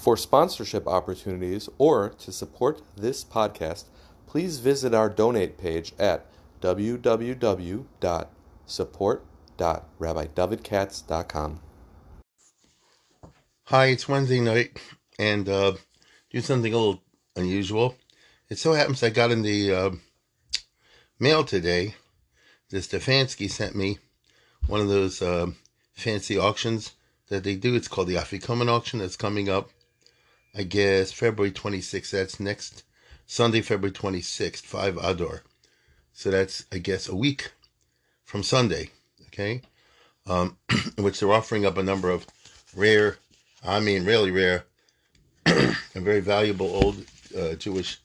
For sponsorship opportunities or to support this podcast, please visit our donate page at www.support.rabbidavidkatz.com. Hi, it's Wednesday night, and uh, do something a little unusual. It so happens I got in the uh, mail today. This Stefanski sent me one of those uh, fancy auctions that they do. It's called the Afikoman auction that's coming up, I guess, February 26th. That's next Sunday, February 26th, 5 Ador. So that's, I guess, a week from Sunday, okay? Um, in which they're offering up a number of rare, I mean, really rare, and very valuable old uh, Jewish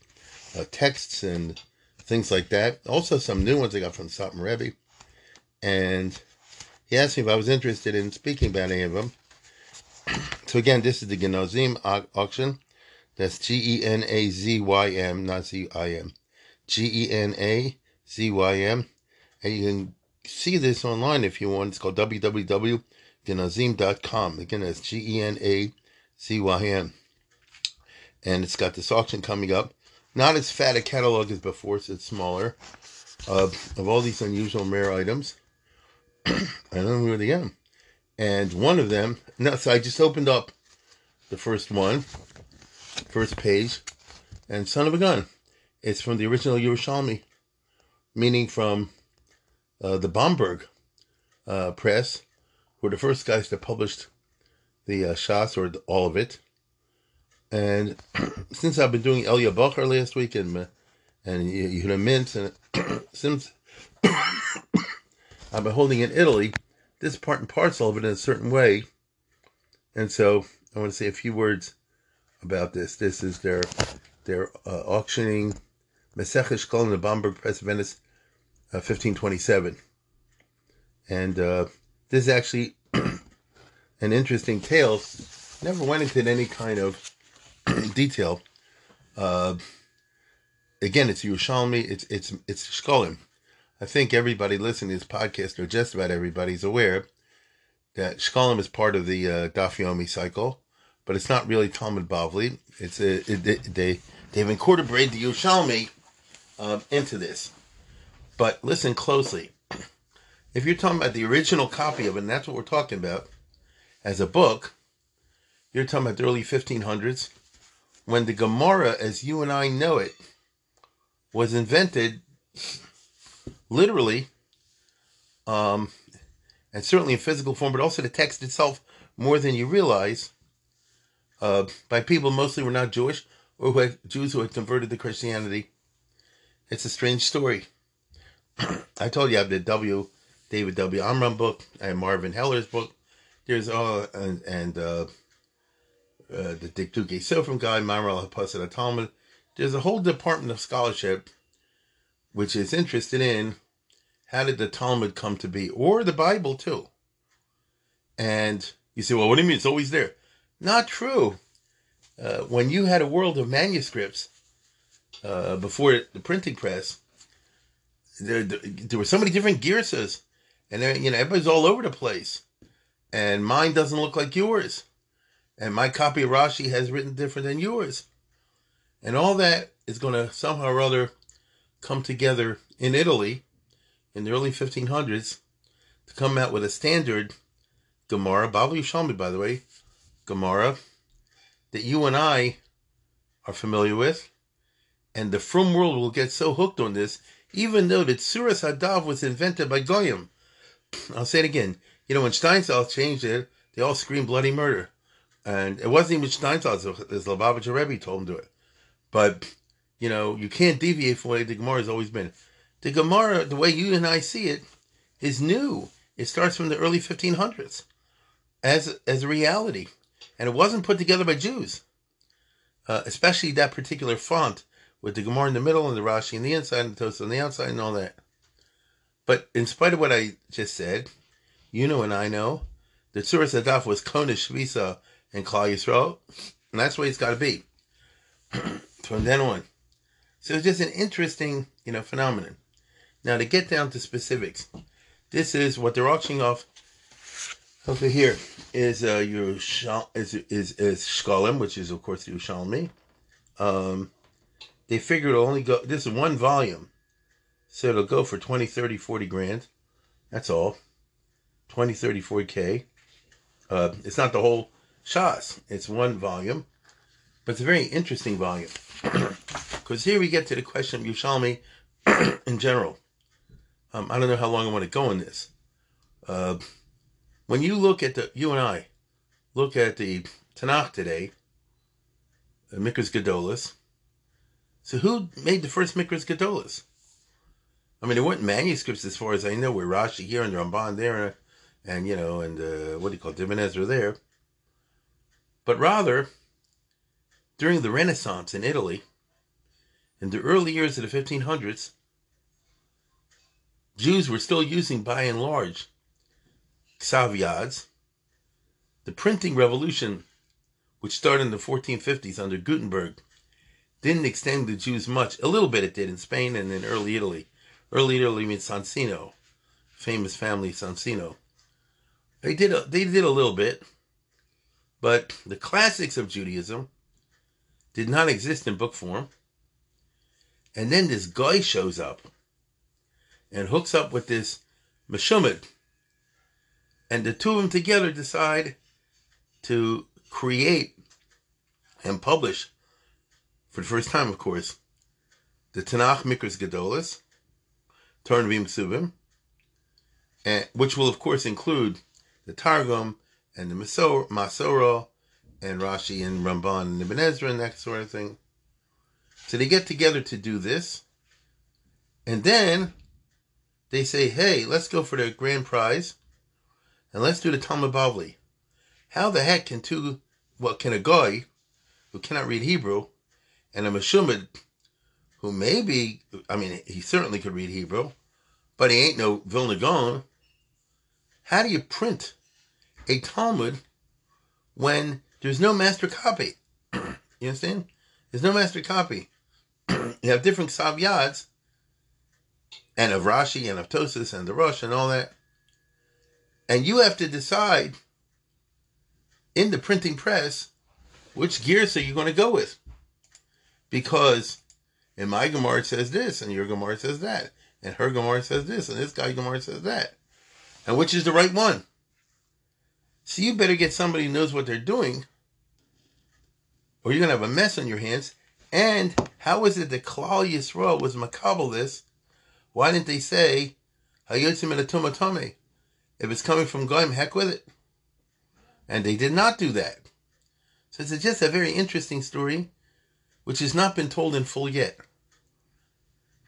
uh, texts and things like that. Also, some new ones I got from Satmar Rebbe. And he asked me if I was interested in speaking about any of them. So again, this is the Genazim auction. That's G E N A Z Y M, not Z I M. G E N A Z Y M. And you can see this online if you want. It's called www.genazim.com. Again, that's G E N A Z Y M. And it's got this auction coming up. Not as fat a catalog as before, so it's smaller. Uh, of all these unusual rare items. I don't know where they are. And one of them, no, so I just opened up the first one, first page, and son of a gun, it's from the original Yerushalmi, meaning from uh, the Bomberg uh, press, who were the first guys that published the uh, Shas, or the, all of it. And since I've been doing Elia Bacher last week and uh, and Yehuda Mintz, and since I've been holding in Italy, this part and parcel of it in a certain way. And so I want to say a few words about this. This is their their uh, auctioning Meseches Kol in the Bomberg Press Venice, uh, 1527. And uh, this is actually an interesting tale. Never went into any kind of detail. Uh, again, it's Yerushalmi. It's it's it's Shkolim. I think everybody listening to this podcast, or just about everybody, is aware that Shkolim is part of the uh, Daf Yomi cycle, but it's not really Talmud Bavli. It's a, it, it, they they've incorporated the Yerushalmi um, into this. But listen closely. If you're talking about the original copy of it, and that's what we're talking about, as a book, you're talking about the early 1500s, when the Gemara, as you and I know it, was invented literally, um, and certainly in physical form, but also the text itself more than you realize, uh, by people mostly were not Jewish or who had, Jews who had converted to Christianity. It's a strange story. I told you I have the W. David W. Amram book. and Marvin Heller's book. There's uh and, and uh, uh, the Dikduke Sofrim guy, Mamral Hapasid Talmud. There's a whole department of scholarship which is interested in how did the Talmud come to be, or the Bible too. And you say, well, what do you mean? It's always there. Not true. Uh, when you had a world of manuscripts uh, before the printing press, there, there were so many different girsas, and you know everybody's all over the place, and mine doesn't look like yours, and my copy of Rashi has written different than yours, and all that is going to somehow or other come together in Italy in the early 1500s to come out with a standard Gemara, Bava Yerushalmi, by the way, Gemara, that you and I are familiar with. And the Frum world will get so hooked on this, even though the Tsuras Hadaf was invented by Goyim. I'll say it again. You know, when Steinsaltz changed it, they all screamed bloody murder. And it wasn't even Steinsaltz, as Lubavitcher Rebbe told him to do it. But you know, you can't deviate from way the Gemara has always been. The Gemara, the way you and I see it, is new. It starts from the early 1500s as as a reality, and it wasn't put together by Jews. Uh, especially that particular font with the Gemara in the middle and the Rashi on the inside and the Tosas on the outside and all that. But in spite of what I just said, you know and I know the Tzuras Adaf was Konish Shvisa and Klal Yisrael, and that's the way it's got to be from then on. So it's just an interesting, you know, phenomenon. Now to get down to specifics, this is what they're auctioning off. Okay, here is uh, your is is is Shkolim, which is of course the Yerushalmi. Um, they figure it'll only go. This is one volume, so it'll go for 20, 30, 40 grand. That's all. 20, 30, 40 k. Uh, it's not the whole Shas. It's one volume, but it's a very interesting volume because here we get to the question of Yerushalmi in general. Um, I don't know how long I want to go on this. Uh, when you look at the, you and I look at the Tanakh today, the Mikras Gedolas. So who made the first Mikras Gedolas? I mean, there weren't manuscripts as far as I know, with Rashi here and Ramban there, and you know, and uh, what do you call Ibn Ezra there. But rather, during the Renaissance in Italy, in the early years of the 1500s, Jews were still using, by and large, Ksav The printing revolution, which started in the 1450s under Gutenberg, didn't extend to Jews much. A little bit it did in Spain and in early Italy. Early Italy means Soncino, famous family Soncino. They did a, they did a little bit, but the classics of Judaism did not exist in book form. And then this guy shows up and hooks up with this Meshumad, and the two of them together decide to create and publish, for the first time, of course, the Tanakh Mikras Gedolas, Tarnavim Ksubim, and which will, of course, include the Targum and the Masorah and Rashi and Ramban and Ibn Ezra and that sort of thing. So they get together to do this, and then they say, "Hey, let's go for the grand prize." And let's do the Talmud Bavli. How the heck can two, what can a guy who cannot read Hebrew and a Meshumad who maybe, I mean, he certainly could read Hebrew, but he ain't no Vilna Gaon. How do you print a Talmud when there's no master copy? you understand? There's no master copy. You have different Savyads and of Rashi and of Tosis and the Rosh and all that. And you have to decide in the printing press which gears are you going to go with. Because in my Gemara it says this, and your Gemara says that, and her Gemara says this, and this guy Gemara says that. And which is the right one? So you better get somebody who knows what they're doing, or you're going to have a mess on your hands. And how is it that Klal Yisrael was makabel this? Why didn't they say, Hayotzim and if it's coming from Goyim, heck with it. And they did not do that. So it's just a very interesting story, which has not been told in full yet.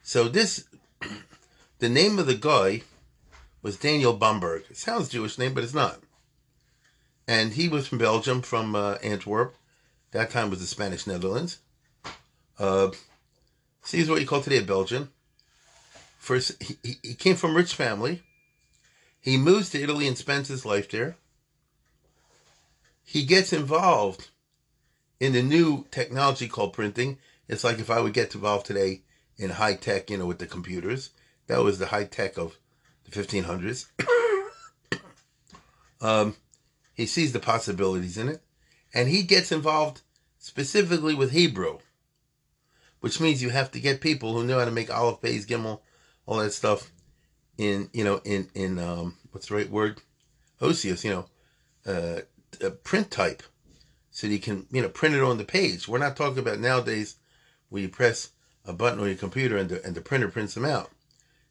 So this, the name of the guy was Daniel Bomberg. It sounds Jewish name, but it's not. And he was from Belgium, from uh, Antwerp. That time was the Spanish Netherlands. Uh, see, he's what you call today a Belgian. First, he, he came from rich family. He moves to Italy and spends his life there. He gets involved in the new technology called printing. It's like if I would get involved today in high tech, you know, with the computers. That was the high tech of the 1500s. um, he sees the possibilities in it, and he gets involved specifically with Hebrew, which means you have to get people who know how to make Aleph, Beis, Gimel, all that stuff in you know in in um what's the right word? Osius you know uh, print type. So you can you know print it on the page. We're not talking about nowadays where you press a button on your computer and the, and the printer prints them out.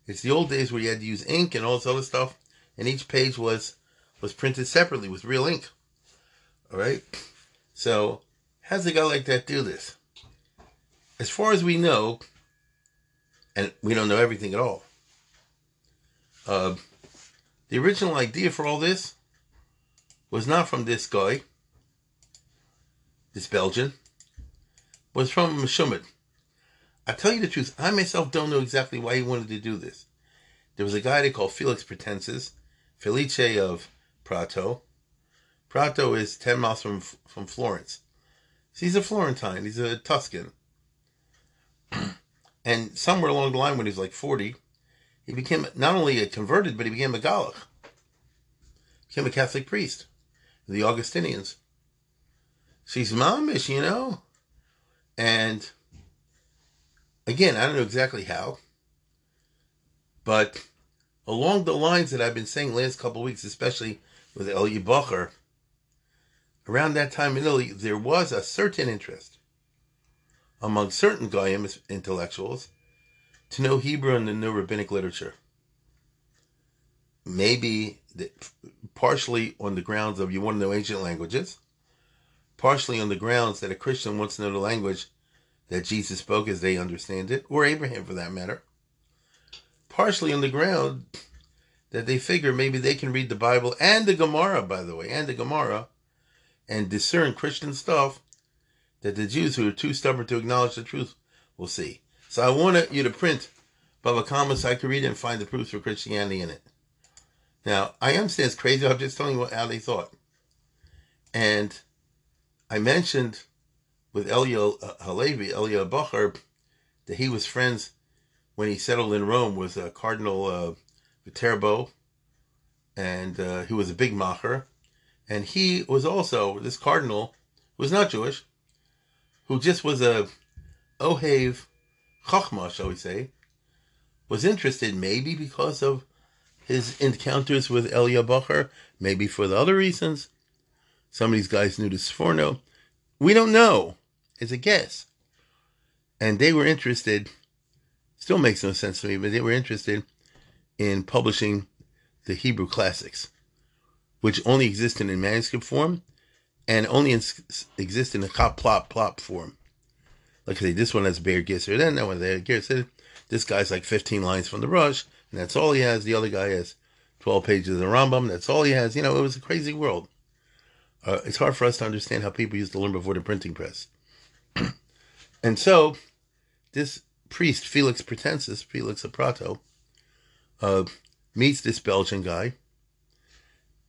It's the old days where you had to use ink and all this other stuff and each page was was printed separately with real ink. All right? So how's a guy like that do this as far as we know and we don't know everything at all uh, the original idea for all this was not from this guy, this Belgian, was from Meshumad. I tell you the truth, I myself don't know exactly why he wanted to do this. There was a guy they called Felix Pratensis, Felice of Prato. Prato is 10 miles from, from Florence. So he's a Florentine, he's a Tuscan. And somewhere along the line when he was like 40, he became not only a converted, but he became a Galach. became a Catholic priest, the Augustinians. She's momish, you know? And again, I don't know exactly how, but along the lines that I've been saying last couple weeks, especially with Elia Bacher, around that time in Italy, there was a certain interest among certain Goyim intellectuals to know Hebrew and the new rabbinic literature. Maybe partially on the grounds of you want to know ancient languages, partially on the grounds that a Christian wants to know the language that Jesus spoke as they understand it, or Abraham for that matter, partially on the ground that they figure maybe they can read the Bible and the Gemara, by the way, and the Gemara, and discern Christian stuff that the Jews who are too stubborn to acknowledge the truth will see. So I want you to print Baba Kama so I can read it and find the proofs for Christianity in it. Now, I understand it's crazy. I'm just telling you what, they thought. And I mentioned with Elia uh, Halevi, Elia Bacher, that he was friends when he settled in Rome with uh, Cardinal uh, Viterbo, and uh, he was a big macher. And he was also, this cardinal, was not Jewish, who just was a Ohev Chachma, shall we say, was interested maybe because of his encounters with Elia Bacher, maybe for the other reasons. Some of these guys knew the Sforno. We don't know. It's a guess. And they were interested, still makes no sense to me, but they were interested in publishing the Hebrew classics, which only existed in manuscript form and only in, exist in a chop plop plop form. Like say, this one has Bear Gisser, then that one there Gisser. This guy's like 15 lines from the Rush, and that's all he has. The other guy has 12 pages of the Rambam, that's all he has. You know, it was a crazy world. Uh, it's hard for us to understand how people used to learn before the printing press. and so, this priest, Felix Pratensis, Felix Aprato, uh, meets this Belgian guy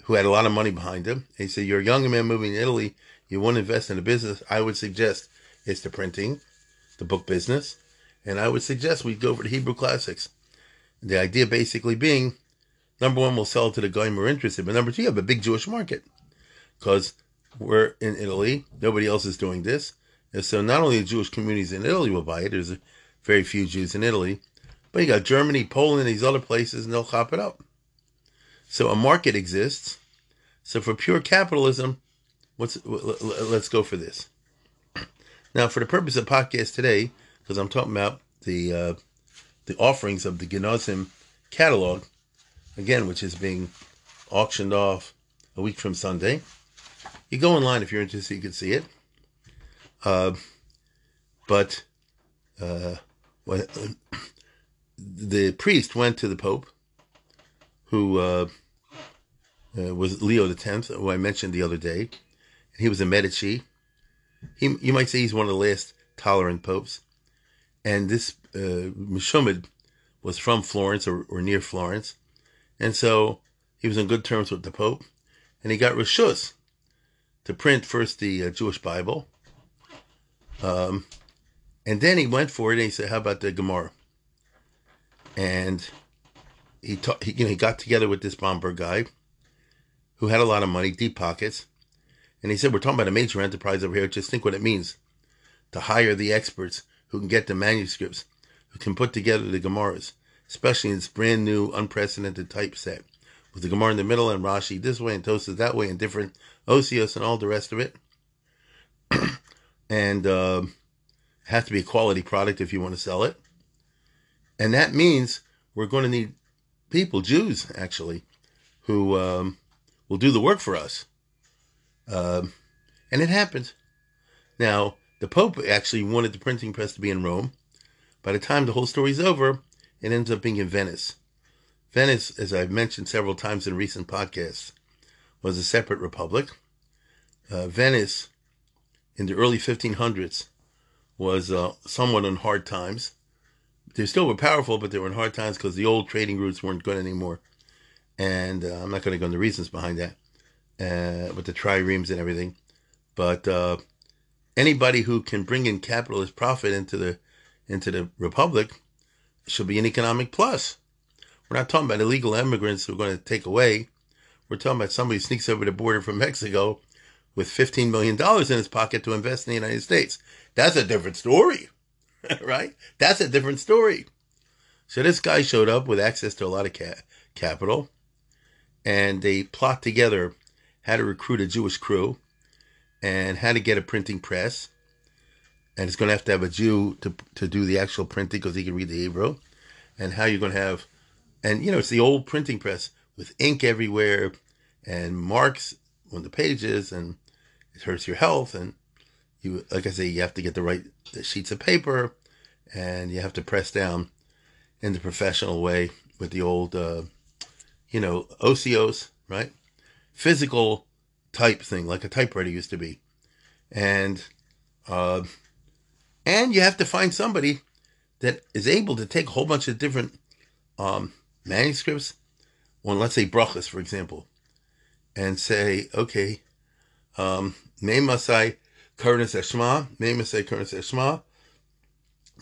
who had a lot of money behind him. He said, You're a young man moving to Italy. You want to invest in a business. I would suggest it's the printing, the book business. And I would suggest we go for the Hebrew classics. The idea basically being number one, we'll sell to the guy we're interested, but number two, you have a big Jewish market because we're in Italy. Nobody else is doing this. And so not only the Jewish communities in Italy will buy it, there's very few Jews in Italy, but you got Germany, Poland, these other places, and they'll chop it up. So a market exists. So for pure capitalism, let's let's go for this. Now, for the purpose of podcast today, because I'm talking about the uh, the offerings of the Genazim catalog, again, which is being auctioned off a week from Sunday. You go online if you're interested, you can see it. Uh, but uh, the priest went to the Pope, who uh, uh, was Leo X, who I mentioned the other day. He was a Medici. He, you might say he's one of the last tolerant popes. And this uh, was from Florence or, or, near Florence. And so he was on good terms with the Pope. And he got Rishus to print first the uh, Jewish Bible. Um, and then he went for it and he said, How about the Gemara? and he, he you know he got together with this Bomberg guy who had a lot of money, deep pockets, and he said, "We're talking about a major enterprise over here. Just think what it means to hire the experts who can get the manuscripts, who can put together the Gemaras, especially in this brand new, unprecedented typeset." With the Gemara in the middle and Rashi this way and Tosas that way and different Osios and all the rest of it. and uh, has to be a quality product if you want to sell it. And that means we're going to need people, Jews actually, who um, will do the work for us. Um, and it happened. Now, the Pope actually wanted the printing press to be in Rome. By the time the whole story's over, it ends up being in Venice. Venice, as I've mentioned several times in recent podcasts, was a separate republic. Uh, Venice, in the early 1500s, was uh, somewhat in hard times they still were powerful, but they were in hard times because the old trading routes weren't good anymore. And uh, I'm not going to go into reasons behind that, uh, with the triremes and everything. But uh, anybody who can bring in capitalist profit into the into the republic should be an economic plus. We're not talking about illegal immigrants who are going to take away. We're talking about somebody who sneaks over the border from Mexico with $15 million in his pocket to invest in the United States. That's a different story, right? That's a different story. So this guy showed up with access to a lot of ca- capital, and they plot together how to recruit a Jewish crew and how to get a printing press. And it's going to have to have a Jew to, to do the actual printing because he can read the Hebrew. And how you're going to have, and you know, it's the old printing press with ink everywhere and marks on the pages, and it hurts your health. And you, like I say, you have to get the right sheets of paper and you have to press down in the professional way with the old, uh, you know, Osios, right? Physical type thing, like a typewriter used to be, and uh, and you have to find somebody that is able to take a whole bunch of different um, manuscripts on, let's say, brachas, for example, and say, okay, um, May Masai Kurnis Eshma, May Masai Kurnis Eshma,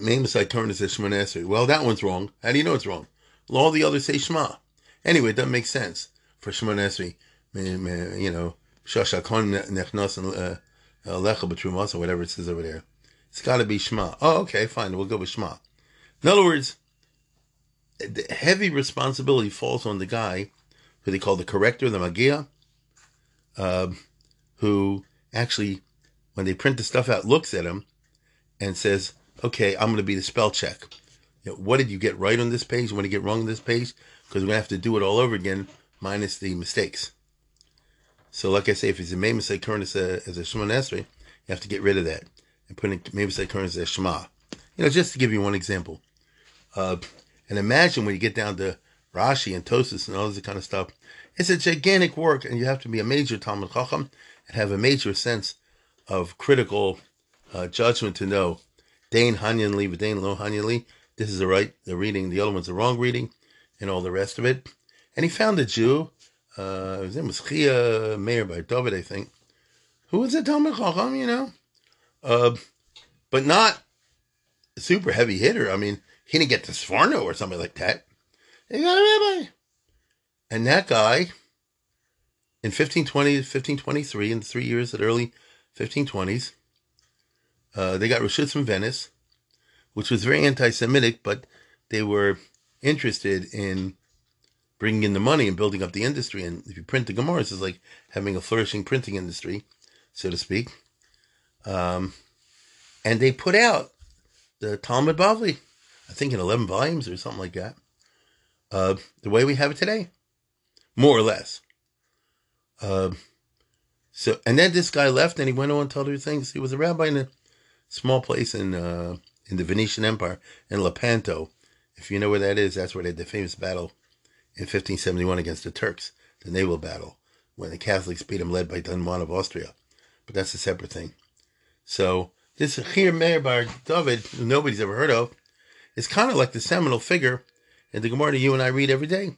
May Masai Kurnis Eshmanesri. Well, that one's wrong. How do you know it's wrong? Well, all the others say Shema. Anyway, it doesn't make sense for Shmonesri. You know, Shashakon Nechnos and Lecha B'Trumas or whatever it says over there. It's got to be Shema. Oh, okay, fine. We'll go with Shema. In other words, the heavy responsibility falls on the guy who they call the corrector, the Magia, uh, who actually, when they print the stuff out, looks at him and says, okay, I'm going to be the spell check. You know, what did you get right on this page? What did you get wrong on this page? Because we're going to have to do it all over again, minus the mistakes. So, like I say, if it's a say current as a, as a Shema you have to get rid of that and put in say current as a Shema. You know, just to give you one example. Uh, and imagine when you get down to Rashi and Tosis and all this kind of stuff, it's a gigantic work, and you have to be a major Talmud Chacham and have a major sense of critical uh, judgment to know Dane Hanyan Li, Dane Lo Hanyan Li. This is the right the reading, the other one's the wrong reading, and all the rest of it. And he found a Jew, uh, his name was Chia Meir by David, I think, who was a Talmud Chacham, you know, uh, but not super heavy hitter. I mean, he didn't get to Sforno or something like that. He got a rabbi. And that guy, in 1520, 1523, in the three years the early 1520s, uh, they got Rashutz from Venice, which was very anti-Semitic, but they were interested in bringing in the money and building up the industry. And if you print the Gemaras, it's like having a flourishing printing industry, so to speak. Um, and they put out the Talmud Bavli, I think in 11 volumes or something like that, uh, the way we have it today, more or less. Uh, so, and then this guy left and he went on to other things. He was a rabbi in a small place in uh, in the Venetian Empire in Lepanto. If you know where that is, that's where they had the famous battle in 1571 against the Turks, the naval battle, when the Catholics beat them, led by Don Juan of Austria. But that's a separate thing. So this Chir Meir Bar David, who nobody's ever heard of, is kind of like the seminal figure in the Gemara you and I read every day.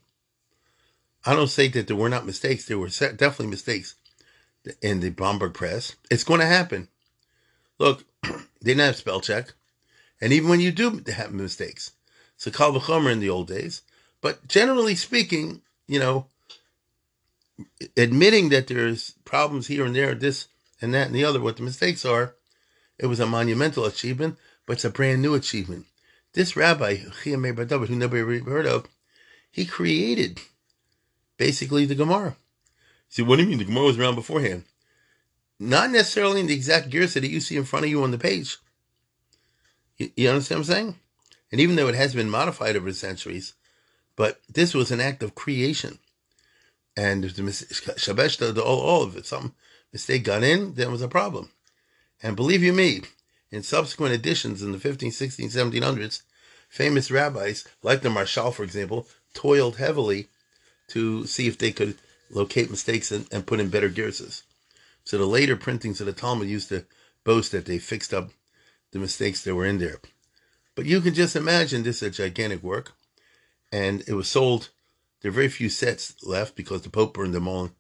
I don't say that there were not mistakes. There were definitely mistakes in the Bomberg press. It's going to happen. Look, they didn't have spell check. And even when you do have mistakes, so Kal V'chomer in the old days. But generally speaking, you know, admitting that there's problems here and there, this and that and the other, what the mistakes are, it was a monumental achievement, but it's a brand new achievement. This rabbi, who nobody heard of, he created basically the Gemara. See, what do you mean the Gemara was around beforehand? Not necessarily in the exact gears that you see in front of you on the page. You, you understand what I'm saying? And even though it has been modified over the centuries, but this was an act of creation. And if the Shabesh, the all, all of it, some mistake got in, then there was a problem. And believe you me, in subsequent editions in the 15, 16, 1700s, famous rabbis, like the Maharshal, for example, toiled heavily to see if they could locate mistakes and, and put in better gearses. So the later printings of the Talmud used to boast that they fixed up the mistakes that were in there. But you can just imagine this a gigantic work. And it was sold, there are very few sets left because the Pope burned them all in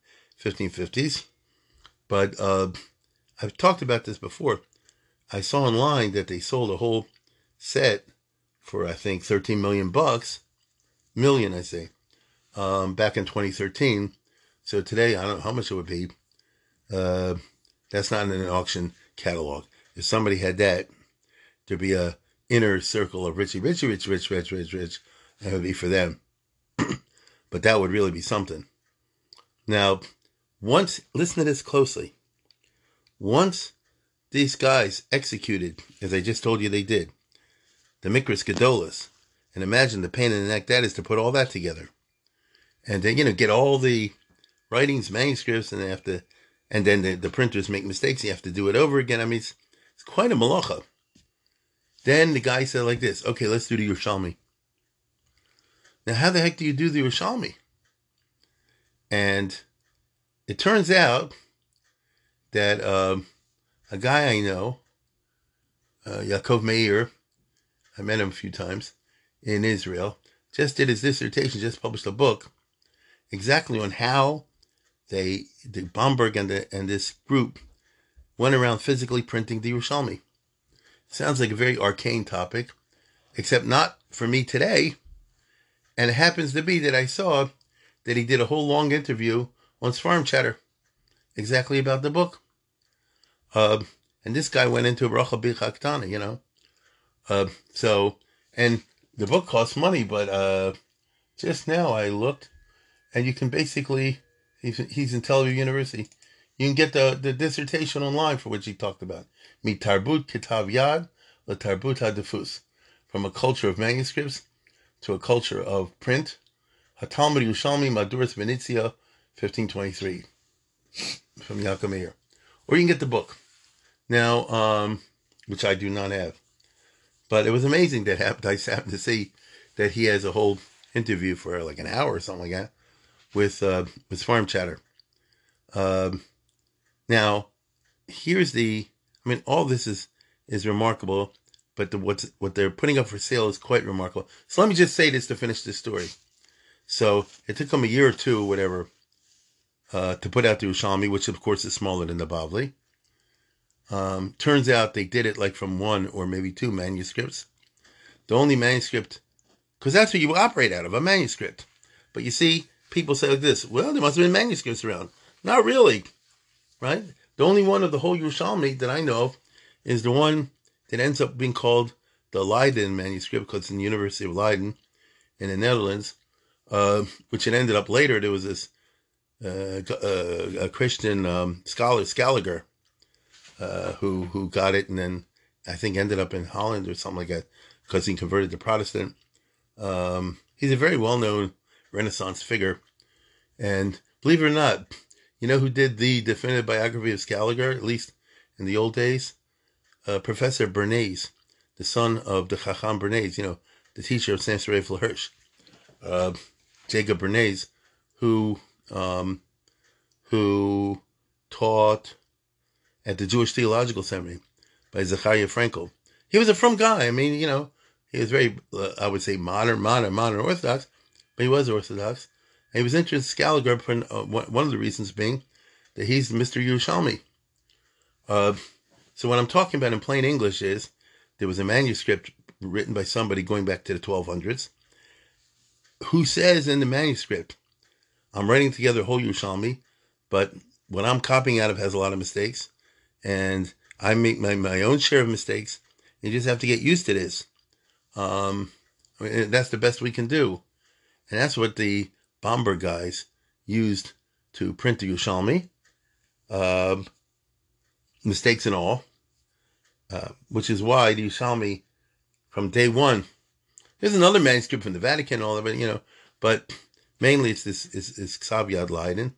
1550s. But uh, I've talked about this before. I saw online that they sold a whole set for I think 13 million bucks, million I say, um, back in 2013. So today, I don't know how much it would be. Uh, that's not in an auction catalog. If somebody had that, there'd be a inner circle of richy, richy, rich, rich, rich, rich, rich. That would be for them. but that would really be something. Now, once, listen to this closely. Once these guys executed, as I just told you they did, the Mikras Gedolas, and imagine the pain in the neck that is to put all that together. And then, you know, get all the writings, manuscripts, and they have to, and then the, the printers make mistakes. You have to do it over again. I mean, it's, it's quite a malacha. Then the guy said like this, okay, let's do the Yerushalmi. Now, how the heck do you do the Yerushalmi? And it turns out that um, a guy I know, uh, Yaakov Meir, I met him a few times in Israel, just did his dissertation, just published a book exactly on how they, the Bomberg and, the, and this group went around physically printing the Yerushalmi. Sounds like a very arcane topic, except not for me today. And it happens to be that I saw that he did a whole long interview on Seforim Chatter exactly about the book. Uh, and this guy went into Bracha Bichaktana, you know. Uh, so, and the book costs money, but uh, just now I looked, and you can basically, he's, he's in Tel Aviv University, you can get the, the dissertation online for which he talked about. Mitarbut Kitav Yad Le Tarbut HaDefus. From a culture of manuscripts to a culture of print. Hatalmud Yerushalmi Maduras Venezia, 1523. From Yaakov Meir. Or you can get the book. Now, um, which I do not have. But it was amazing that. I happened to see that he has a whole interview for like an hour or something like that with uh, with Seforim Chatter. Um, now, here's the. I mean, all this is is remarkable, but the, what's what they're putting up for sale is quite remarkable. So let me just say this to finish this story. So it took them a year or two, or whatever, uh, to put out the Yerushalmi, which of course is smaller than the Bavli. Um, turns out they did it like from one or maybe two manuscripts. The only manuscript, because that's what you operate out of, a manuscript. But you see, people say like this, well, there must have been manuscripts around. Not really, right? The only one of the whole Yerushalmi that I know of is the one that ends up being called the Leiden manuscript because it's in the University of Leiden in the Netherlands, uh, which it ended up later. There was this uh, uh, a Christian um, scholar, Scaliger, uh, who who got it, and then I think ended up in Holland or something like that because he converted to Protestant. Um, he's a very well known Renaissance figure, and believe it or not, you know who did the definitive biography of Scaliger, at least in the old days? Uh, Professor Bernays, the son of the Chacham Bernays, you know, the teacher of Samson Raphael Hirsch, uh, Jacob Bernays, who um, who taught at the Jewish Theological Seminary by Zechariah Frankel. He was a frum guy. I mean, you know, he was very, uh, I would say, modern, modern, modern Orthodox, but he was Orthodox. And he was interested in Scaliger for uh, one of the reasons being that he's Mr. Yerushalmi. Uh, so what I'm talking about in plain English is there was a manuscript written by somebody going back to the 1200s who says in the manuscript, I'm writing together whole Yerushalmi, but what I'm copying out of has a lot of mistakes and I make my, my own share of mistakes. You just have to get used to this. Um, I mean, that's the best we can do. And that's what the Bomberg guys used to print the Yerushalmi. Uh, mistakes and all. Uh, which is why the Yerushalmi, from day one, there's another manuscript from the Vatican and all of it, you know, but mainly it's this is, is Ksav Leiden.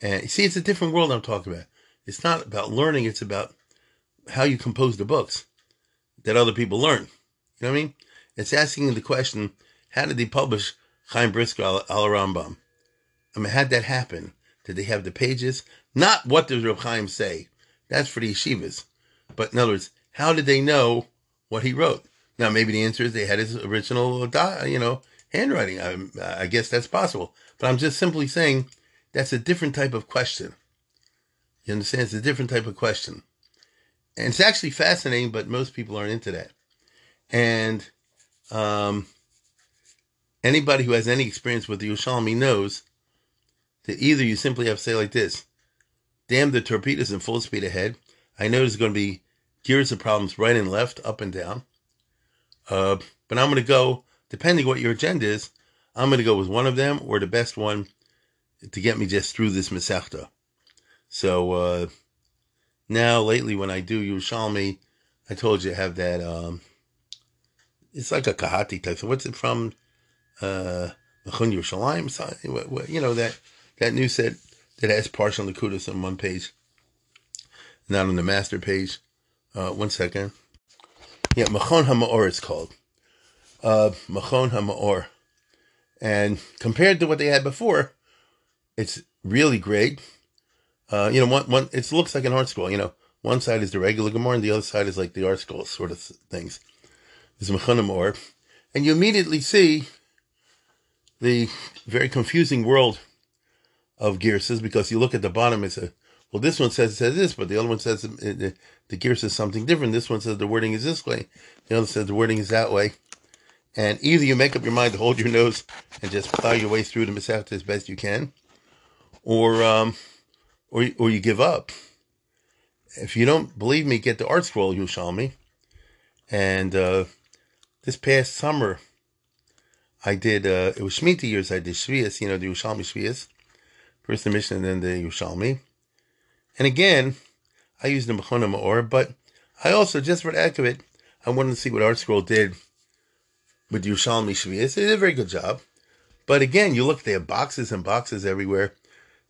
And you see, it's a different world I'm talking about. It's not about learning, it's about how you compose the books that other people learn. You know what I mean? It's asking the question, how did they publish Chaim Brisker al, Rambam? I mean, how'd that happen? Did they have the pages? Not what does Reb Chaim say? That's for the yeshivas. But in other words, how did they know what he wrote? Now, maybe the answer is they had his original, you know, handwriting. I, I guess that's possible. But I'm just simply saying that's a different type of question. You understand? It's a different type of question. And it's actually fascinating, but most people aren't into that. And um, anybody who has any experience with the Yerushalmi knows that either you simply have to say like this, damn the torpedoes in full speed ahead. I know there's going to be gears of problems right and left, up and down. Uh, but I'm going to go, depending what your agenda is, I'm going to go with one of them or the best one to get me just through this Masechta. So uh, now, lately, when I do Yerushalmi, I told you I have that. Um, it's like a Kahati type. So what's it from? Uh, you know that that new set that has partial Nakudas on one page, not on the master page. Uh, one second. Yeah, Machon HaMa'or it's called. Uh, Machon HaMa'or. And compared to what they had before, it's really great. Uh, you know, one, one, it looks like an ArtScroll. You know, one side is the regular Gemara and the other side is like the ArtScroll sort of things. It's Machon HaMa'or. And you immediately see the very confusing world of Girsas because you look at the bottom, it's a well, this one says it says this, but the other one says the, the gear says something different. This one says the wording is this way, the other says the wording is that way. And either you make up your mind to hold your nose and just plow your way through the Masechta as best you can, or um, or or you give up. If you don't believe me, get the ArtScroll Yerushalmi. And uh, this past summer, I did, uh, it was Shemitah years, I did Shvias, you know, the Yerushalmi Shvias. First the Mishnah and then the Yerushalmi. And again, I used the Machon HaMa'or, but I also, just for the heck of it, I wanted to see what ArtScroll did with Yerushalmi Shvias. They did a very good job. But again, you look, they have boxes and boxes everywhere.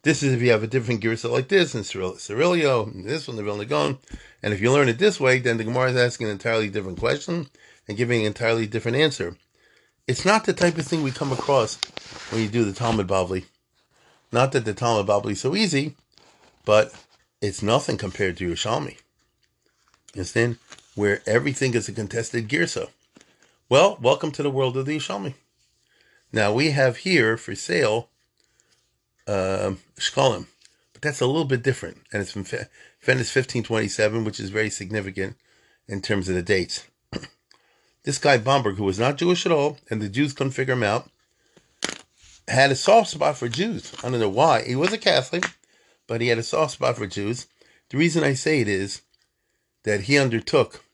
This is if you have a different gear set like this, and Sirilio, and this one, the Vilna Gaon. And if you learn it this way, then the Gemara is asking an entirely different question and giving an entirely different answer. It's not the type of thing we come across when you do the Talmud Bavli. Not that the Talmud Bavli is so easy, but it's nothing compared to Yerushalmi. Understand? Where everything is a contested girsa. Well, welcome to the world of the Yerushalmi. Now we have here for sale uh, Shkolim, but that's a little bit different, and it's from Venice 1527, which is very significant in terms of the dates. This guy Bomberg, who was not Jewish at all, and the Jews couldn't figure him out, had a soft spot for Jews. I don't know why. He was a Catholic, but he had a soft spot for Jews. The reason I say it is that he undertook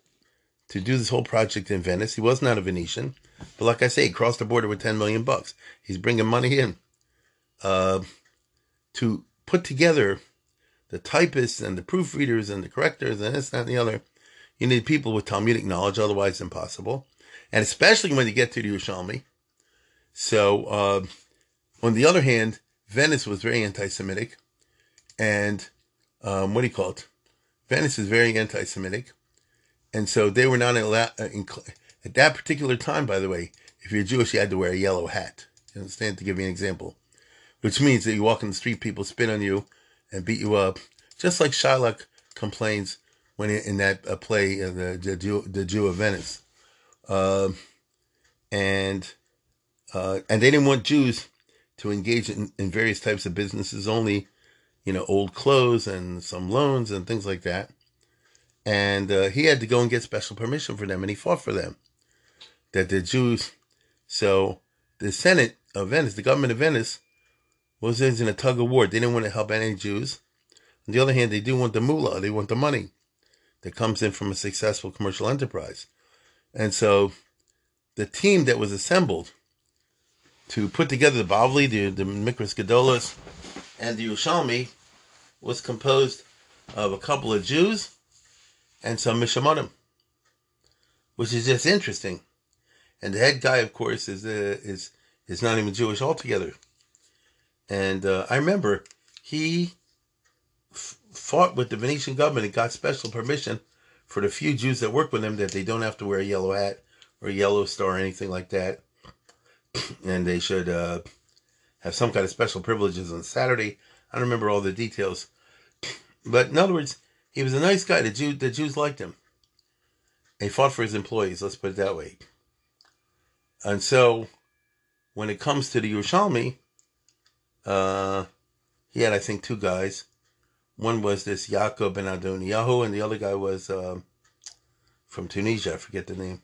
to do this whole project in Venice. He was not a Venetian, but like I say, he crossed the border with 10 million bucks. He's bringing money in uh, to put together the typists and the proofreaders and the correctors and this, that, and the other. You need people with Talmudic knowledge, otherwise impossible. And especially when you get to the Yerushalmi. So, uh, on the other hand, Venice was very anti-Semitic, and um, what do you call it? Venice is very anti-Semitic, and so they were not allowed. Uh, at that particular time, by the way, if you're Jewish, you had to wear a yellow hat. You understand? To give you an example, which means that you walk in the street, people spit on you and beat you up, just like Shylock complains when in that uh, play, uh, the, the Jew, the Jew of Venice, uh, and and they didn't want Jews to engage in, in various types of businesses, only, you know, old clothes and some loans and things like that. And uh, he had to go and get special permission for them, and he fought for them. That the Jews, so the Senate of Venice, the government of Venice, was in a tug of war. They didn't want to help any Jews. On the other hand, they do want the mullah. they want the money that comes in from a successful commercial enterprise. And so the team that was assembled to put together the Bavli, the, the Mikras Gedolos, and the Yerushalmi was composed of a couple of Jews and some Mishamonim, which is just interesting. And the head guy, of course, is uh, is is not even Jewish altogether. And uh, I remember he fought with the Venetian government and got special permission for the few Jews that work with him that they don't have to wear a yellow hat or a yellow star or anything like that and they should uh, have some kind of special privileges on Saturday. I don't remember all the details, but in other words, he was a nice guy. The Jew, the Jews liked him. He fought for his employees. Let's put it that way. And so, when it comes to the Yerushalmi, uh, he had I think two guys. One was this Yaakov ben Adoniyahu, and the other guy was uh, from Tunisia. I forget the name.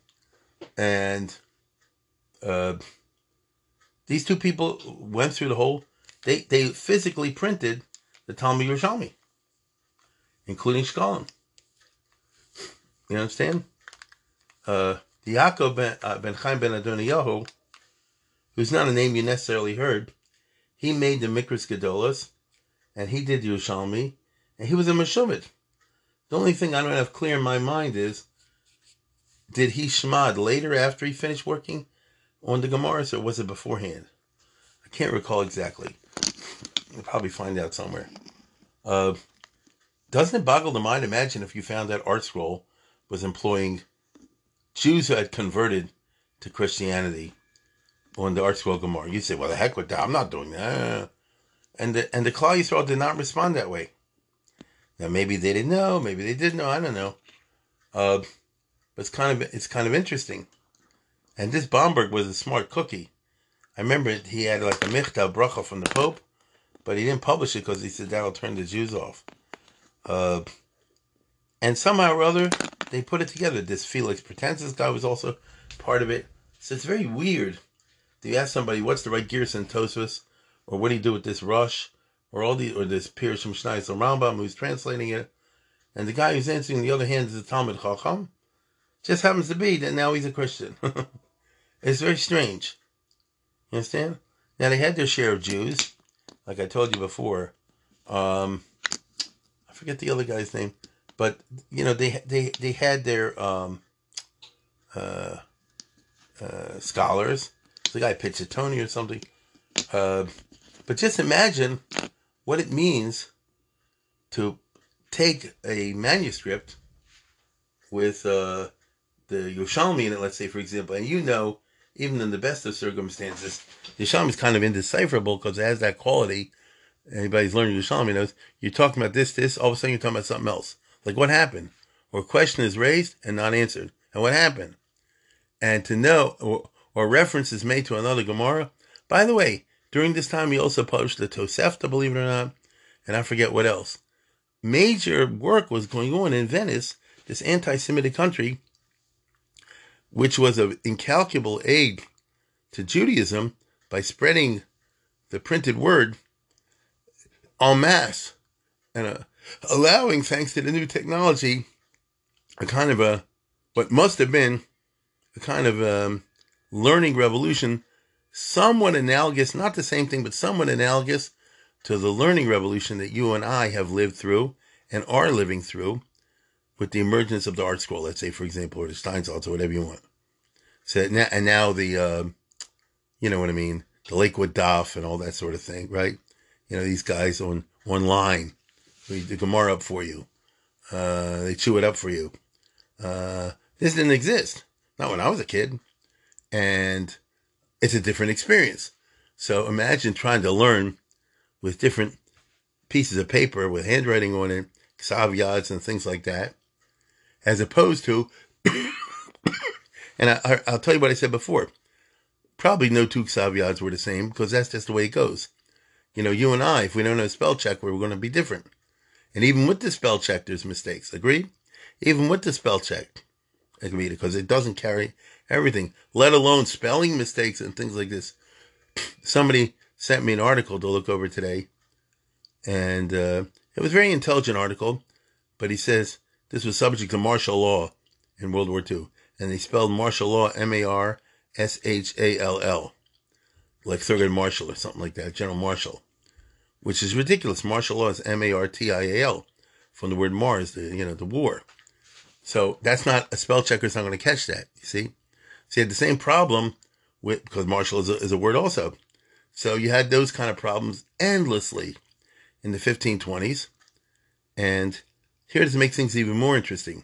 And uh, these two people went through the whole they they physically printed the Talmud Yerushalmi, including Shkolim. You understand? Uh, the Yaakov ben, uh, ben Chaim ben Adoniyahu, who's not a name you necessarily heard, he made the Mikras Gedolas, and he did Yerushalmi, and he was a Meshuvit. The only thing I don't have clear in my mind is, did he shmad later after he finished working on the Gemaras, or was it beforehand? I can't recall exactly. You'll probably find out somewhere. Uh, doesn't it boggle the mind? Imagine if you found that ArtScroll was employing Jews who had converted to Christianity on the ArtScroll Gemara. You say, "Well, the heck with that! I'm not doing that." And the and the Klal Yisrael did not respond that way. Now maybe they didn't know, maybe they did know. I don't know. Uh, but it's kind of it's kind of interesting. And this Bomberg was a smart cookie. I remember he had like a michtav bracha from the Pope, but he didn't publish it because he said that'll turn the Jews off. Uh, and somehow or other, they put it together. This Felix Pratensis guy was also part of it. So it's very weird. Do you ask somebody what's the right Gerson Tosfos, or what do you do with this rush, or all the or this Pirush from Shnai Rambam who's translating it, and the guy who's answering the other hand is the Talmud Chacham, just happens to be that now he's a Christian. it's very strange. You understand? Now they had their share of Jews, like I told you before. Um, I forget the other guy's name, but you know they they they had their um, uh, uh, scholars. The guy Tony or something. Uh, but just imagine what it means to take a manuscript with uh, the Yerushalmi in it, let's say, for example, and you know, even in the best of circumstances, the Yerushalmi is kind of indecipherable because it has that quality. Anybody's learning Yerushalmi knows you're talking about this, this, all of a sudden you're talking about something else. Like what happened? Or a question is raised and not answered. And what happened? And to know, or, or reference is made to another Gemara. By the way, during this time, he also published the Tosefta, believe it or not, and I forget what else. Major work was going on in Venice, this anti Semitic country, which was of incalculable aid to Judaism by spreading the printed word en masse and uh, allowing, thanks to the new technology, a kind of a what must have been a kind of um, learning revolution, somewhat analogous, not the same thing, but somewhat analogous to the learning revolution that you and I have lived through and are living through with the emergence of the ArtScroll, let's say, for example, or the Steinsaltz or whatever you want. So now, and now the, uh, you know what I mean, the Lakewood Daf and all that sort of thing, right? You know, these guys on online, read the Gemara up for you. Uh, they chew it up for you. Uh, this didn't exist. Not when I was a kid. And it's a different experience. So imagine trying to learn with different pieces of paper with handwriting on it, caveats and things like that, as opposed to and I, will tell you what I said before. Probably no two Xaviads were the same because that's just the way it goes. You know, you and I, if we don't know spell check, we're going to be different. And even with the spell check, there's mistakes. Agree? Even with the spell check, agree, because it doesn't carry everything, let alone spelling mistakes and things like this. Somebody sent me an article to look over today, and uh, it was a very intelligent article, but he says this was subject to martial law in World War II and they spelled martial law M A R S H A L L, like Thurgood Marshall or something like that, General Marshall, which is ridiculous. Martial law is M A R T I A L, from the word Mars, the you know the war. So that's not a spell checker's not going to catch that. You see, so you had the same problem with because martial is a, is a word also. So you had those kind of problems endlessly in the 1520s, and here to make things even more interesting.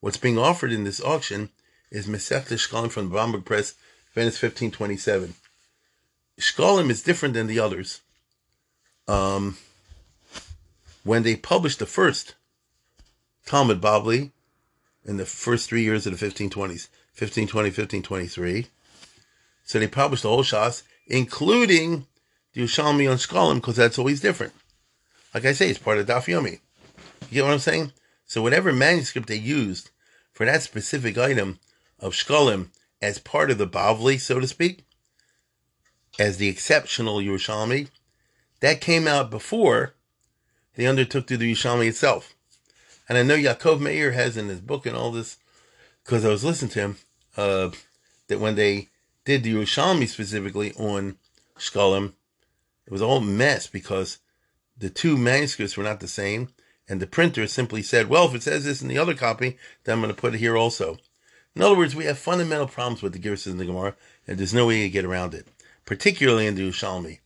What's being offered in this auction is Masechta Shkolim from the Bomberg Press, Venice 1527. Shkolim is different than the others. Um, when they published the first Talmud Bavli in the first three years of the 1520s, 1520, 1523, so they published the whole Shas, including the Yerushalmi on Shkolim, because that's always different. Like I say, it's part of Daf Yomi. You get what I'm saying? So whatever manuscript they used for that specific item of Shkolim as part of the Bavli, so to speak, as the exceptional Yerushalmi, that came out before they undertook to the Yerushalmi itself. And I know Yaakov Meir has in his book and all this, because I was listening to him, uh, that when they did the Yerushalmi specifically on Shkolim, it was all mess because the two manuscripts were not the same, and the printer simply said, well, if it says this in the other copy, then I'm going to put it here also. In other words, we have fundamental problems with the Girsas in the Gemara, and there's no way to get around it, particularly in the Yerushalmi.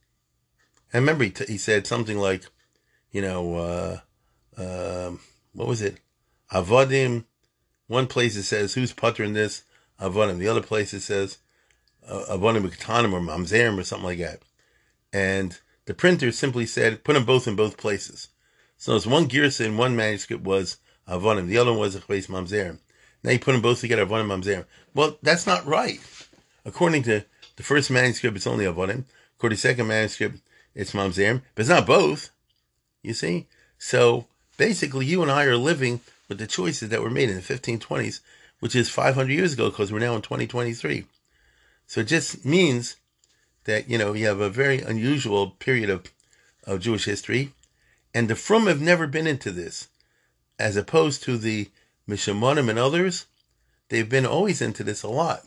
And remember, he, t- he said something like, you know, uh, uh, what was it? Avodim. One place it says, who's puttering this? Avodim. The other place it says, uh, Avodim Katanim or Mamzerim or something like that. And the printer simply said, put them both in both places. So it's one Girsa in one manuscript was Avodim. The other one was a place Mamzerim. Now you put them both together, Avodim Mamzerim. Well, that's not right. According to the first manuscript, it's only Avodim. According to the second manuscript, it's Mamzerim. But it's not both. You see? So basically, you and I are living with the choices that were made in the 1520s, which is 500 years ago because we're now in 2023. So it just means that, you know, you have a very unusual period of, of Jewish history. And the Frum have never been into this, as opposed to the Mishamonim and others. They've been always into this a lot.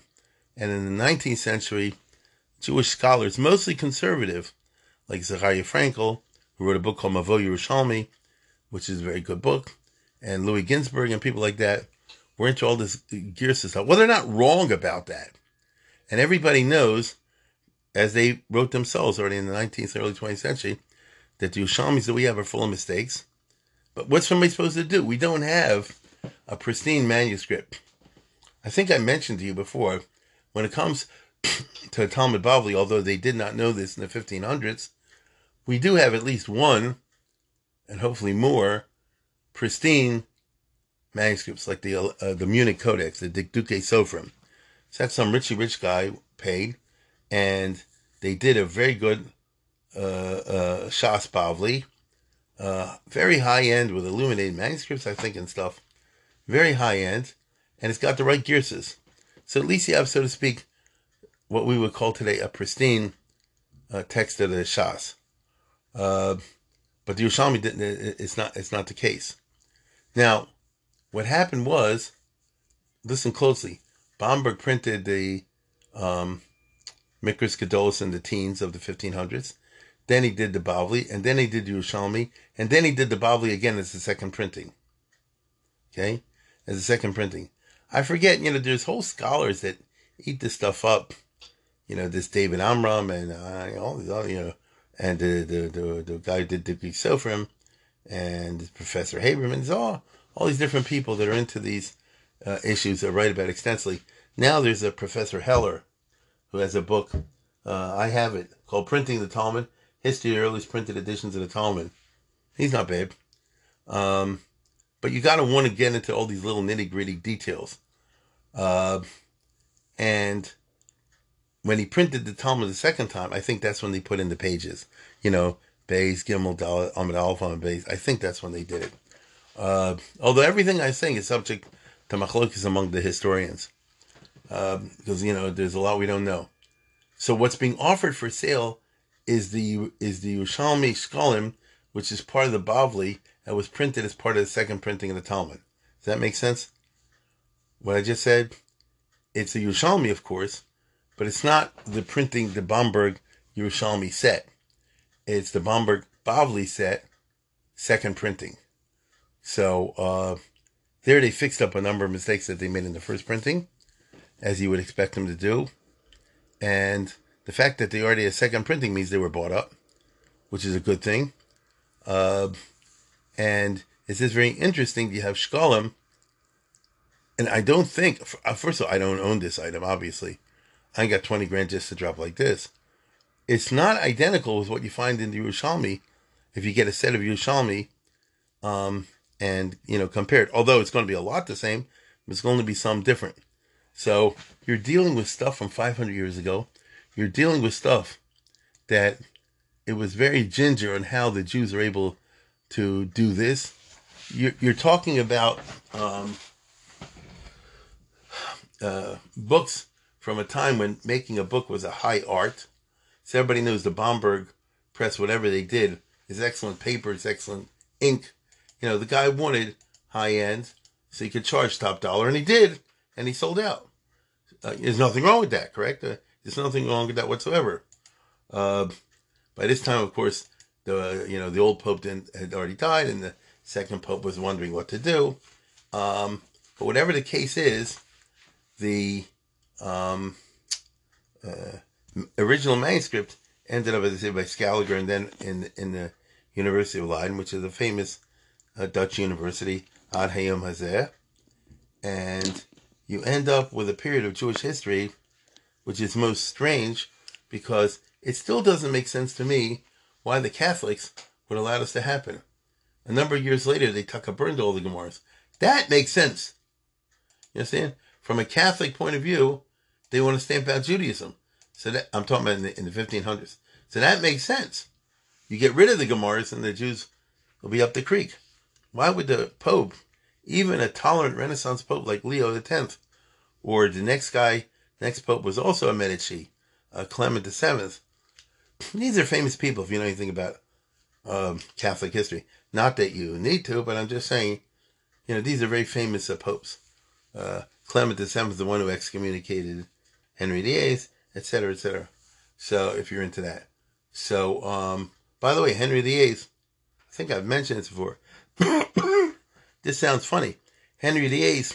And in the 19th century, Jewish scholars, mostly conservative, like Zechariah Frankel, who wrote a book called Mavo Yerushalmi, which is a very good book, and Louis Ginzberg and people like that were into all this gear system. Well, they're not wrong about that. And everybody knows, as they wrote themselves already in the 19th, early 20th century, that the Yerushalmis that we have are full of mistakes. But what's somebody supposed to do? We don't have a pristine manuscript. I think I mentioned to you before, when it comes to Talmud Bavli, although they did not know this in the 1500s, we do have at least one, and hopefully more, pristine manuscripts like the uh, the Munich Codex, the Dikduke Sofrim. So that's some richy rich guy paid, and they did a very good uh, uh, Shas Bavli, uh, very high end with illuminated manuscripts, I think, and stuff. Very high end, and it's got the right Girsas. So at least you have, so to speak, what we would call today a pristine uh, text of the Shas. Uh, but the Yerushalmi didn't. It's not. It's not the case. Now, what happened was, listen closely. Bomberg printed the um, Mikras Gedolos in the teens of the 1500s. Then he did the Bavli, and then he did Yerushalmi, and then he did the Bavli again as the second printing. Okay, as the second printing. I forget. You know, there's whole scholars that eat this stuff up. You know, this David Amram and uh, all these other, you know, and the the the, the guy who did the Greek Sofrim, and Professor Haberman. All all these different people that are into these uh, issues that write about extensively. Now there's a Professor Heller, who has a book. Uh, I have it called "Printing the Talmud: History of the Earliest Printed Editions of the Talmud." He's not bad, um, but you got to want to get into all these little nitty gritty details. Uh, and when he printed the Talmud the second time, I think that's when they put in the pages. You know, Bays, Gimel, Dalet, Amid Alpha, Bays. I think that's when they did it. Uh, although everything I'm saying is subject to machlokes among the historians, uh, because you know there's a lot we don't know. So what's being offered for sale is the is the Yerushalmi Shkolim, which is part of the Bavli that was printed as part of the second printing of the Talmud. Does that make sense? What I just said, it's a Yerushalmi, of course, but it's not the printing the Bomberg Yerushalmi set. It's the Bomberg Bavli set, second printing. So uh, there they fixed up a number of mistakes that they made in the first printing, as you would expect them to do. And the fact that they already had second printing means they were bought up, which is a good thing. Uh, and it's just very interesting. You have Shkolim, and I don't think, uh, first of all, I don't own this item, obviously. I got 20 grand just to drop like this. It's not identical with what you find in the Yerushalmi. If you get a set of Yerushalmi, um, and you know compare it, although it's going to be a lot the same, it's going to be some different. So you're dealing with stuff from 500 years ago. You're dealing with stuff that it was very ginger on how the Jews are able to do this. You're, you're talking about um, uh, books from a time when making a book was a high art. So everybody knows the Bomberg press whatever they did is excellent paper, it's excellent ink. You know, the guy wanted high end, so he could charge top dollar, and he did, and he sold out. Uh, there's nothing wrong with that, correct? Uh, there's nothing wrong with that whatsoever. Uh, by this time, of course, the you know the old pope had already died, and the second pope was wondering what to do. Um, but whatever the case is, the um, uh, original manuscript ended up, as I say, by Scaliger, and then in in the University of Leiden, which is a famous uh, Dutch university, Ad Hayom Hazeh, and you end up with a period of Jewish history, which is most strange, because it still doesn't make sense to me why the Catholics would allow this to happen. A number of years later, they tuck a burned all the Gemaras. That makes sense. You understand? From a Catholic point of view, they want to stamp out Judaism. So that I'm talking about in the, in the 1500s. So that makes sense. You get rid of the Gemaras and the Jews will be up the creek. Why would the Pope, even a tolerant Renaissance Pope like Leo X, or the next guy, next Pope was also a Medici, uh, Clement VII. These are famous people if you know anything about um, Catholic history. Not that you need to, but I'm just saying, you know, these are very famous uh, popes. Uh, Clement VII is the one who excommunicated Henry VIII, etc., etc. So if you're into that. So, um, by the way, Henry VIII, I think I've mentioned this before. This sounds funny. Henry VIII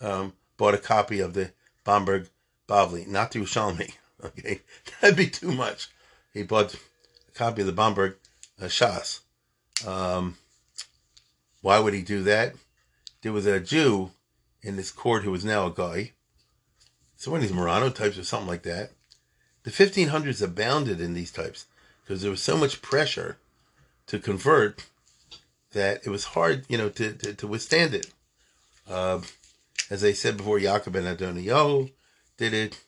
um, bought a copy of the Bomberg Bavli, not the Ushalmi. Okay, that'd be too much. He bought a copy of the Bomberg uh, Shas. Um, why would he do that? There was a Jew in this court who was now a guy. So one of these Marrano types or something like that. The 1500s abounded in these types because there was so much pressure to convert that it was hard, you know, to, to, to withstand it. Uh, as I said before, Jacob ben Adoniyahu did it,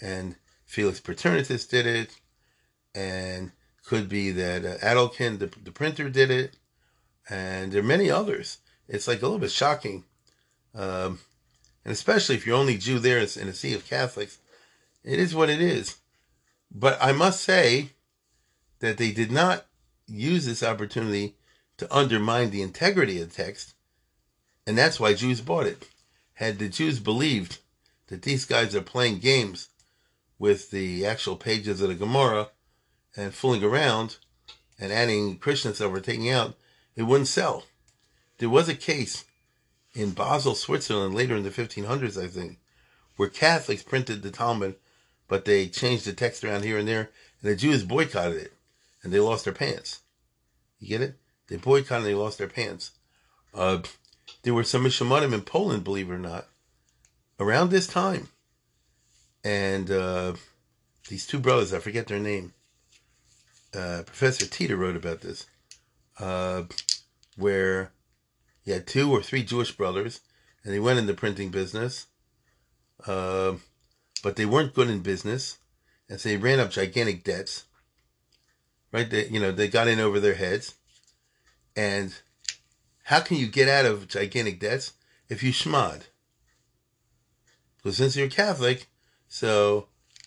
and Felix Paternotus did it, and could be that uh, Adelkind, the, the printer, did it, and there are many others. It's like a little bit shocking, um, and especially if you're only Jew there in a sea of Catholics, it is what it is. But I must say that they did not use this opportunity to undermine the integrity of the text, and that's why Jews bought it. Had the Jews believed that these guys are playing games with the actual pages of the Gemara and fooling around and adding Krishnas that were taking out, it wouldn't sell. There was a case in Basel, Switzerland, later in the 1500s, I think, where Catholics printed the Talmud, but they changed the text around here and there, and the Jews boycotted it, and they lost their pants. You get it? They boycotted they lost their pants. Uh, there were some Mishamanim in Poland, believe it or not, around this time. And uh, these two brothers, I forget their name. Uh, Professor Teeter wrote about this, uh, where he had two or three Jewish brothers, and they went in the printing business, uh, but they weren't good in business, and so they ran up gigantic debts. Right, they, you know, they got in over their heads, and how can you get out of gigantic debts if you schmod? Because since you're Catholic, so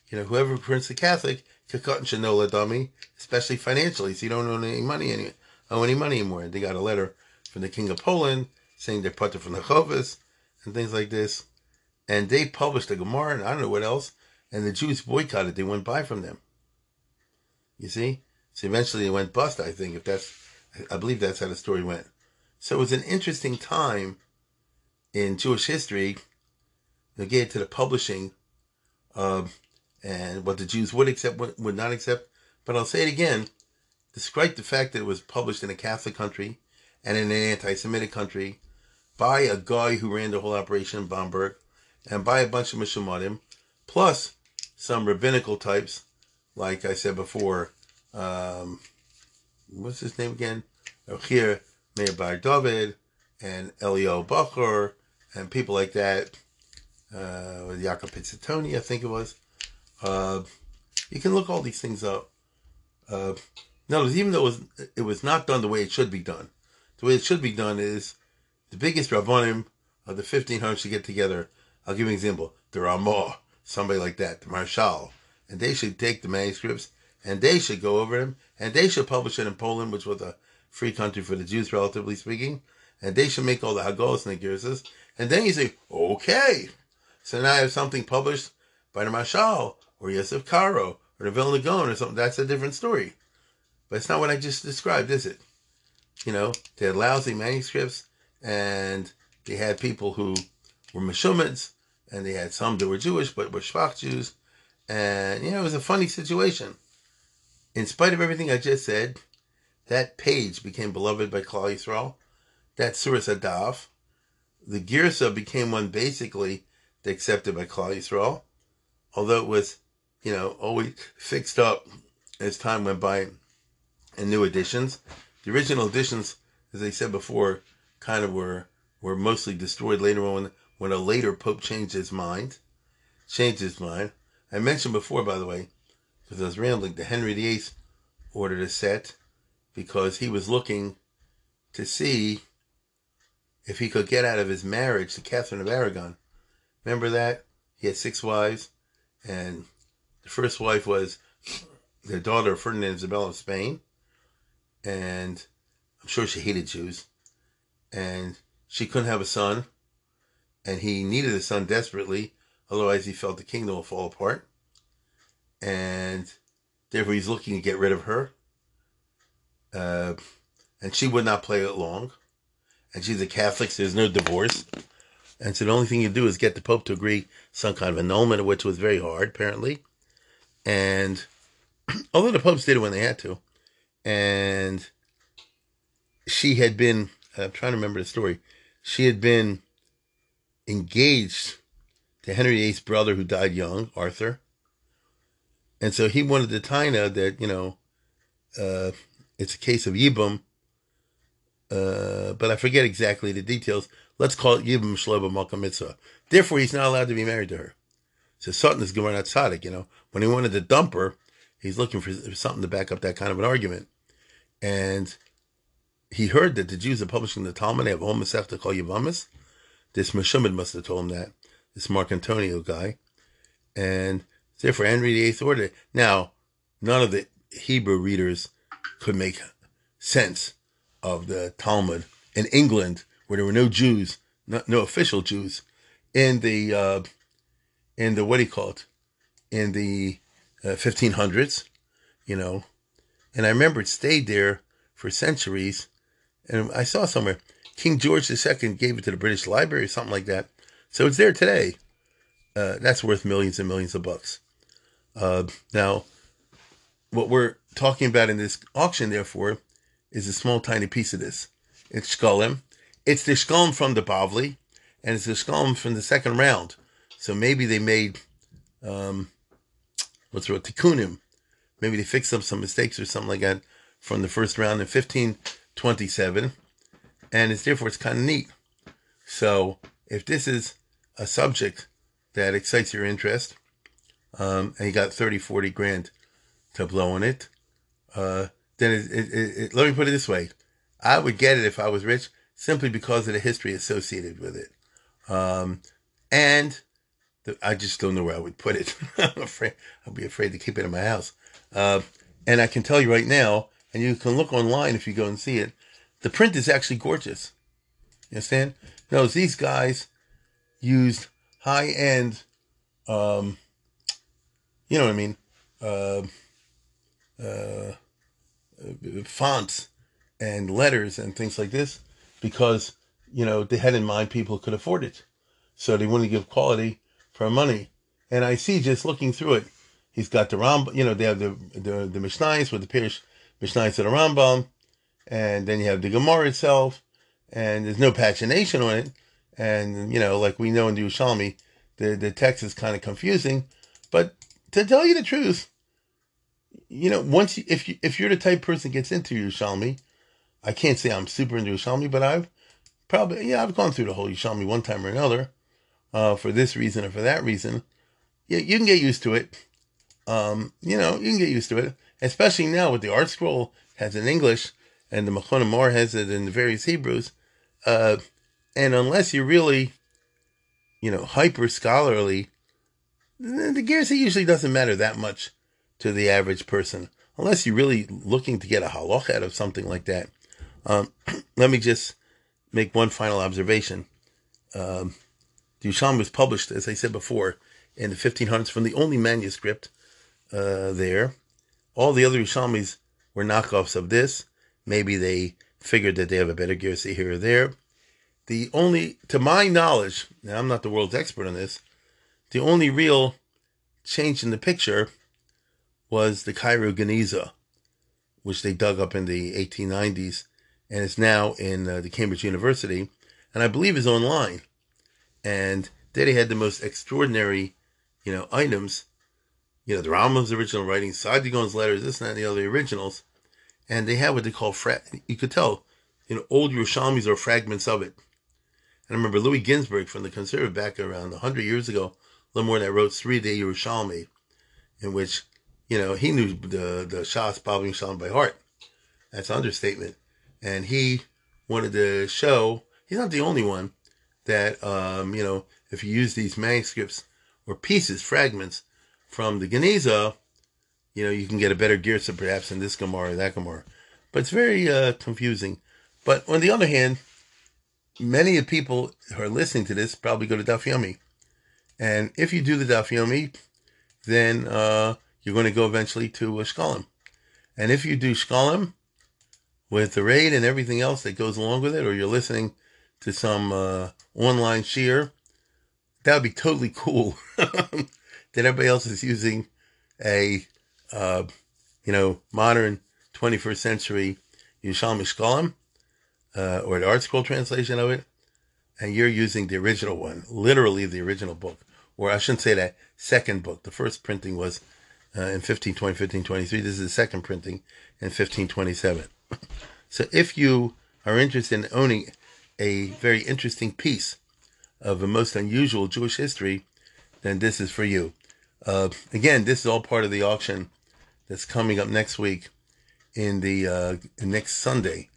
you know whoever prints the Catholic kakot shanola dummy, especially financially, so you don't owe any money any owe any money anymore. They got a letter from the King of Poland saying they're put from the Chovis and things like this. And they published a Gemara and I don't know what else. And the Jews boycotted. They wouldn't buy from them. You see? So eventually they went bust, I think, if that's, I believe that's how the story went. So it was an interesting time in Jewish history to get to the publishing uh, and what the Jews would accept, would not accept. But I'll say it again, despite the fact that it was published in a Catholic country and in an anti-Semitic country by a guy who ran the whole operation in Bomberg and by a bunch of Mishamadim, plus some rabbinical types, like I said before, um, what's his name again? Here, Meir Bar David and Elio Bachor and people like that, uh, Jacob Pizzatoni, I think it was. Uh, you can look all these things up. Uh, even though it was, it was not done the way it should be done, the way it should be done is the biggest Rabbonim of the 1500s to get together. I'll give you an example. The Ramah, somebody like that, the Maharshal, and they should take the manuscripts and they should go over them, and they should publish it in Poland, which was a free country for the Jews, relatively speaking, and they should make all the Hagos and the Girsas, and then you say, okay, so now I have something published by the Mashal, or Yosef Karo, or the Vilna Gaon, or something, that's a different story. But it's not what I just described, is it? You know, they had lousy manuscripts, and they had people who were Meshumids, and they had some that were Jewish, but were Shvach Jews, and, you know, it was a funny situation. In spite of everything I just said, that page became beloved by Klal Yisrael. That Tsuras Hadaf, the Girsa became one basically accepted by Klal Yisrael, although it was, you know, always fixed up as time went by and new editions. The original editions, as I said before, kind of were were mostly destroyed later on when a later pope changed his mind. Changed his mind. I mentioned before, by the way, because I was rambling, that Henry VIII ordered a set because he was looking to see if he could get out of his marriage to Catherine of Aragon. Remember that? He had six wives, and the first wife was the daughter of Ferdinand Isabel of Spain, and I'm sure she hated Jews, and she couldn't have a son, and he needed a son desperately, otherwise he felt the kingdom will fall apart, and therefore he's looking to get rid of her, uh, and she would not play it long, and she's a Catholic, so there's no divorce, and so the only thing you do is get the Pope to agree some kind of annulment, which was very hard, apparently, and although the popes did it when they had to, and she had been, I'm trying to remember the story, she had been engaged to Henry VIII's brother who died young, Arthur. And so he wanted to Taina that, you know, uh, it's a case of Yibum, uh, but I forget exactly the details. Let's call it Yibum Shloba Malka Mitzvah. Therefore, he's not allowed to be married to her. So Sutton is going out Tzaddik, you know. When he wanted to dump her, he's looking for something to back up that kind of an argument. And he heard that the Jews are publishing the Talmud. They have Om Masechta Kol Yavamis. This Meshumid must have told him that. This Mark Antonio guy. And therefore, Henry VIII ordered it. Now, none of the Hebrew readers could make sense of the Talmud in England, where there were no Jews, no, no official Jews, in the uh, in the what do you call it, in the uh, 1500s, you know. And I remember it stayed there for centuries. And I saw somewhere King George II gave it to the British Library or something like that. So it's there today. Uh, that's worth millions and millions of bucks. Uh, now, what we're talking about in this auction, therefore, is a small, tiny piece of this. It's Shkolim. It's the Shkolim from the Bavli, and it's the Shkolim from the second round. So maybe they made, um, what's wrong, Tikkunim. Maybe they fixed up some mistakes or something like that from the first round in 1527. And it's therefore it's kind of neat. So if this is a subject that excites your interest, um, and he got 30, 40 grand to blow on it, uh, then it, it, it, let me put it this way. I would get it if I was rich simply because of the history associated with it. Um, and the, I just don't know where I would put it. I'm afraid I'll be afraid to keep it in my house. Uh, and I can tell you right now, and you can look online if you go and see it. The print is actually gorgeous. You understand? No, these guys used high end, um, you know what I mean, uh, uh, fonts and letters and things like this because you know they had in mind people could afford it, so they wanted to give quality for money. And I see just looking through it, he's got the Rambam. You know they have the the the Mishnayos with the Pirish Mishnayos of the Rambam, and then you have the Gemara itself, and there's no pagination on it. And you know, like we know in the Yerushalmi, the the text is kind of confusing. But to tell you the truth, you know, once you, if you if you're the type person gets into Yerushalmi, I can't say I'm super into Yerushalmi, but I've probably yeah I've gone through the whole Yerushalmi one time or another, uh, for this reason or for that reason. Yeah, you can get used to it. Um, you know, you can get used to it, especially now with the ArtScroll has in English and the Machon HaMa'or has it in the various Hebrews. Uh, and unless you're really, you know, hyper scholarly, the Girsa usually doesn't matter that much to the average person, unless you're really looking to get a halach out of something like that. Um, let me just make one final observation. Um, the Yerushalmi was published, as I said before, in the 1500s from the only manuscript uh, there. All the other Yerushalmis were knockoffs of this. Maybe they figured that they have a better Gersi here or there. The only, to my knowledge, now I'm not the world's expert on this, the only real change in the picture was the Cairo Geniza, which they dug up in the 1890s and is now in uh, the Cambridge University, and I believe is online. And there they had the most extraordinary, you know, items. You know, the Rambam's original writings, Saadia Gaon's letters, this and that, and the other originals. And they have what they call, fra- you could tell, you know, old Yerushalmis or fragments of it. And I remember Louis Ginzberg from the Conservative back around 100 years ago, more that, wrote Seridei Yerushalmi, in which, you know, he knew the, the Shas Baba Yerushalmi by heart. That's an understatement and he wanted to show he's not the only one that um, you know if you use these manuscripts or pieces, fragments from the Geniza, you know you can get a better Girsa perhaps in this Gemara or that Gemara. But it's very uh, confusing. But on the other hand, many of people who are listening to this probably go to Daf Yomi. And if you do the Daf Yomi, then uh, you're going to go eventually to a Shkalim. And if you do Shkalim, with the raid and everything else that goes along with it, or you're listening to some uh, online shear, that would be totally cool. that everybody else is using a, uh, you know, modern 21st century Yerushalmi Shkalim, uh, or the ArtScroll translation of it, and you're using the original one, literally the original book, or I shouldn't say that second book. The first printing was uh, in 1520, 1523. This is the second printing in 1527. So if you are interested in owning a very interesting piece of a most unusual Jewish history, then this is for you. Uh, again, this is all part of the auction that's coming up next week in the uh, next Sunday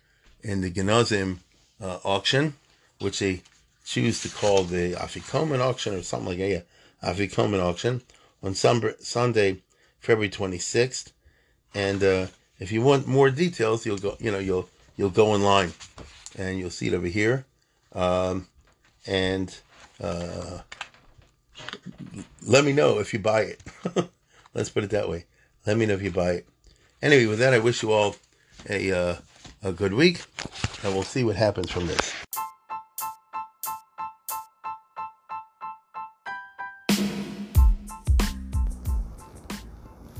in the Genazim uh, auction, which they choose to call the Afikoman auction or something like that. Yeah, Afikoman auction on Sunday, February 26th. And uh, if you want more details, you'll go, you know, you'll you'll go online and you'll see it over here. Um, and uh, let me know if you buy it. Let's put it that way. Let me know if you buy it. Anyway, with that, I wish you all a uh, a good week, and we'll see what happens from this.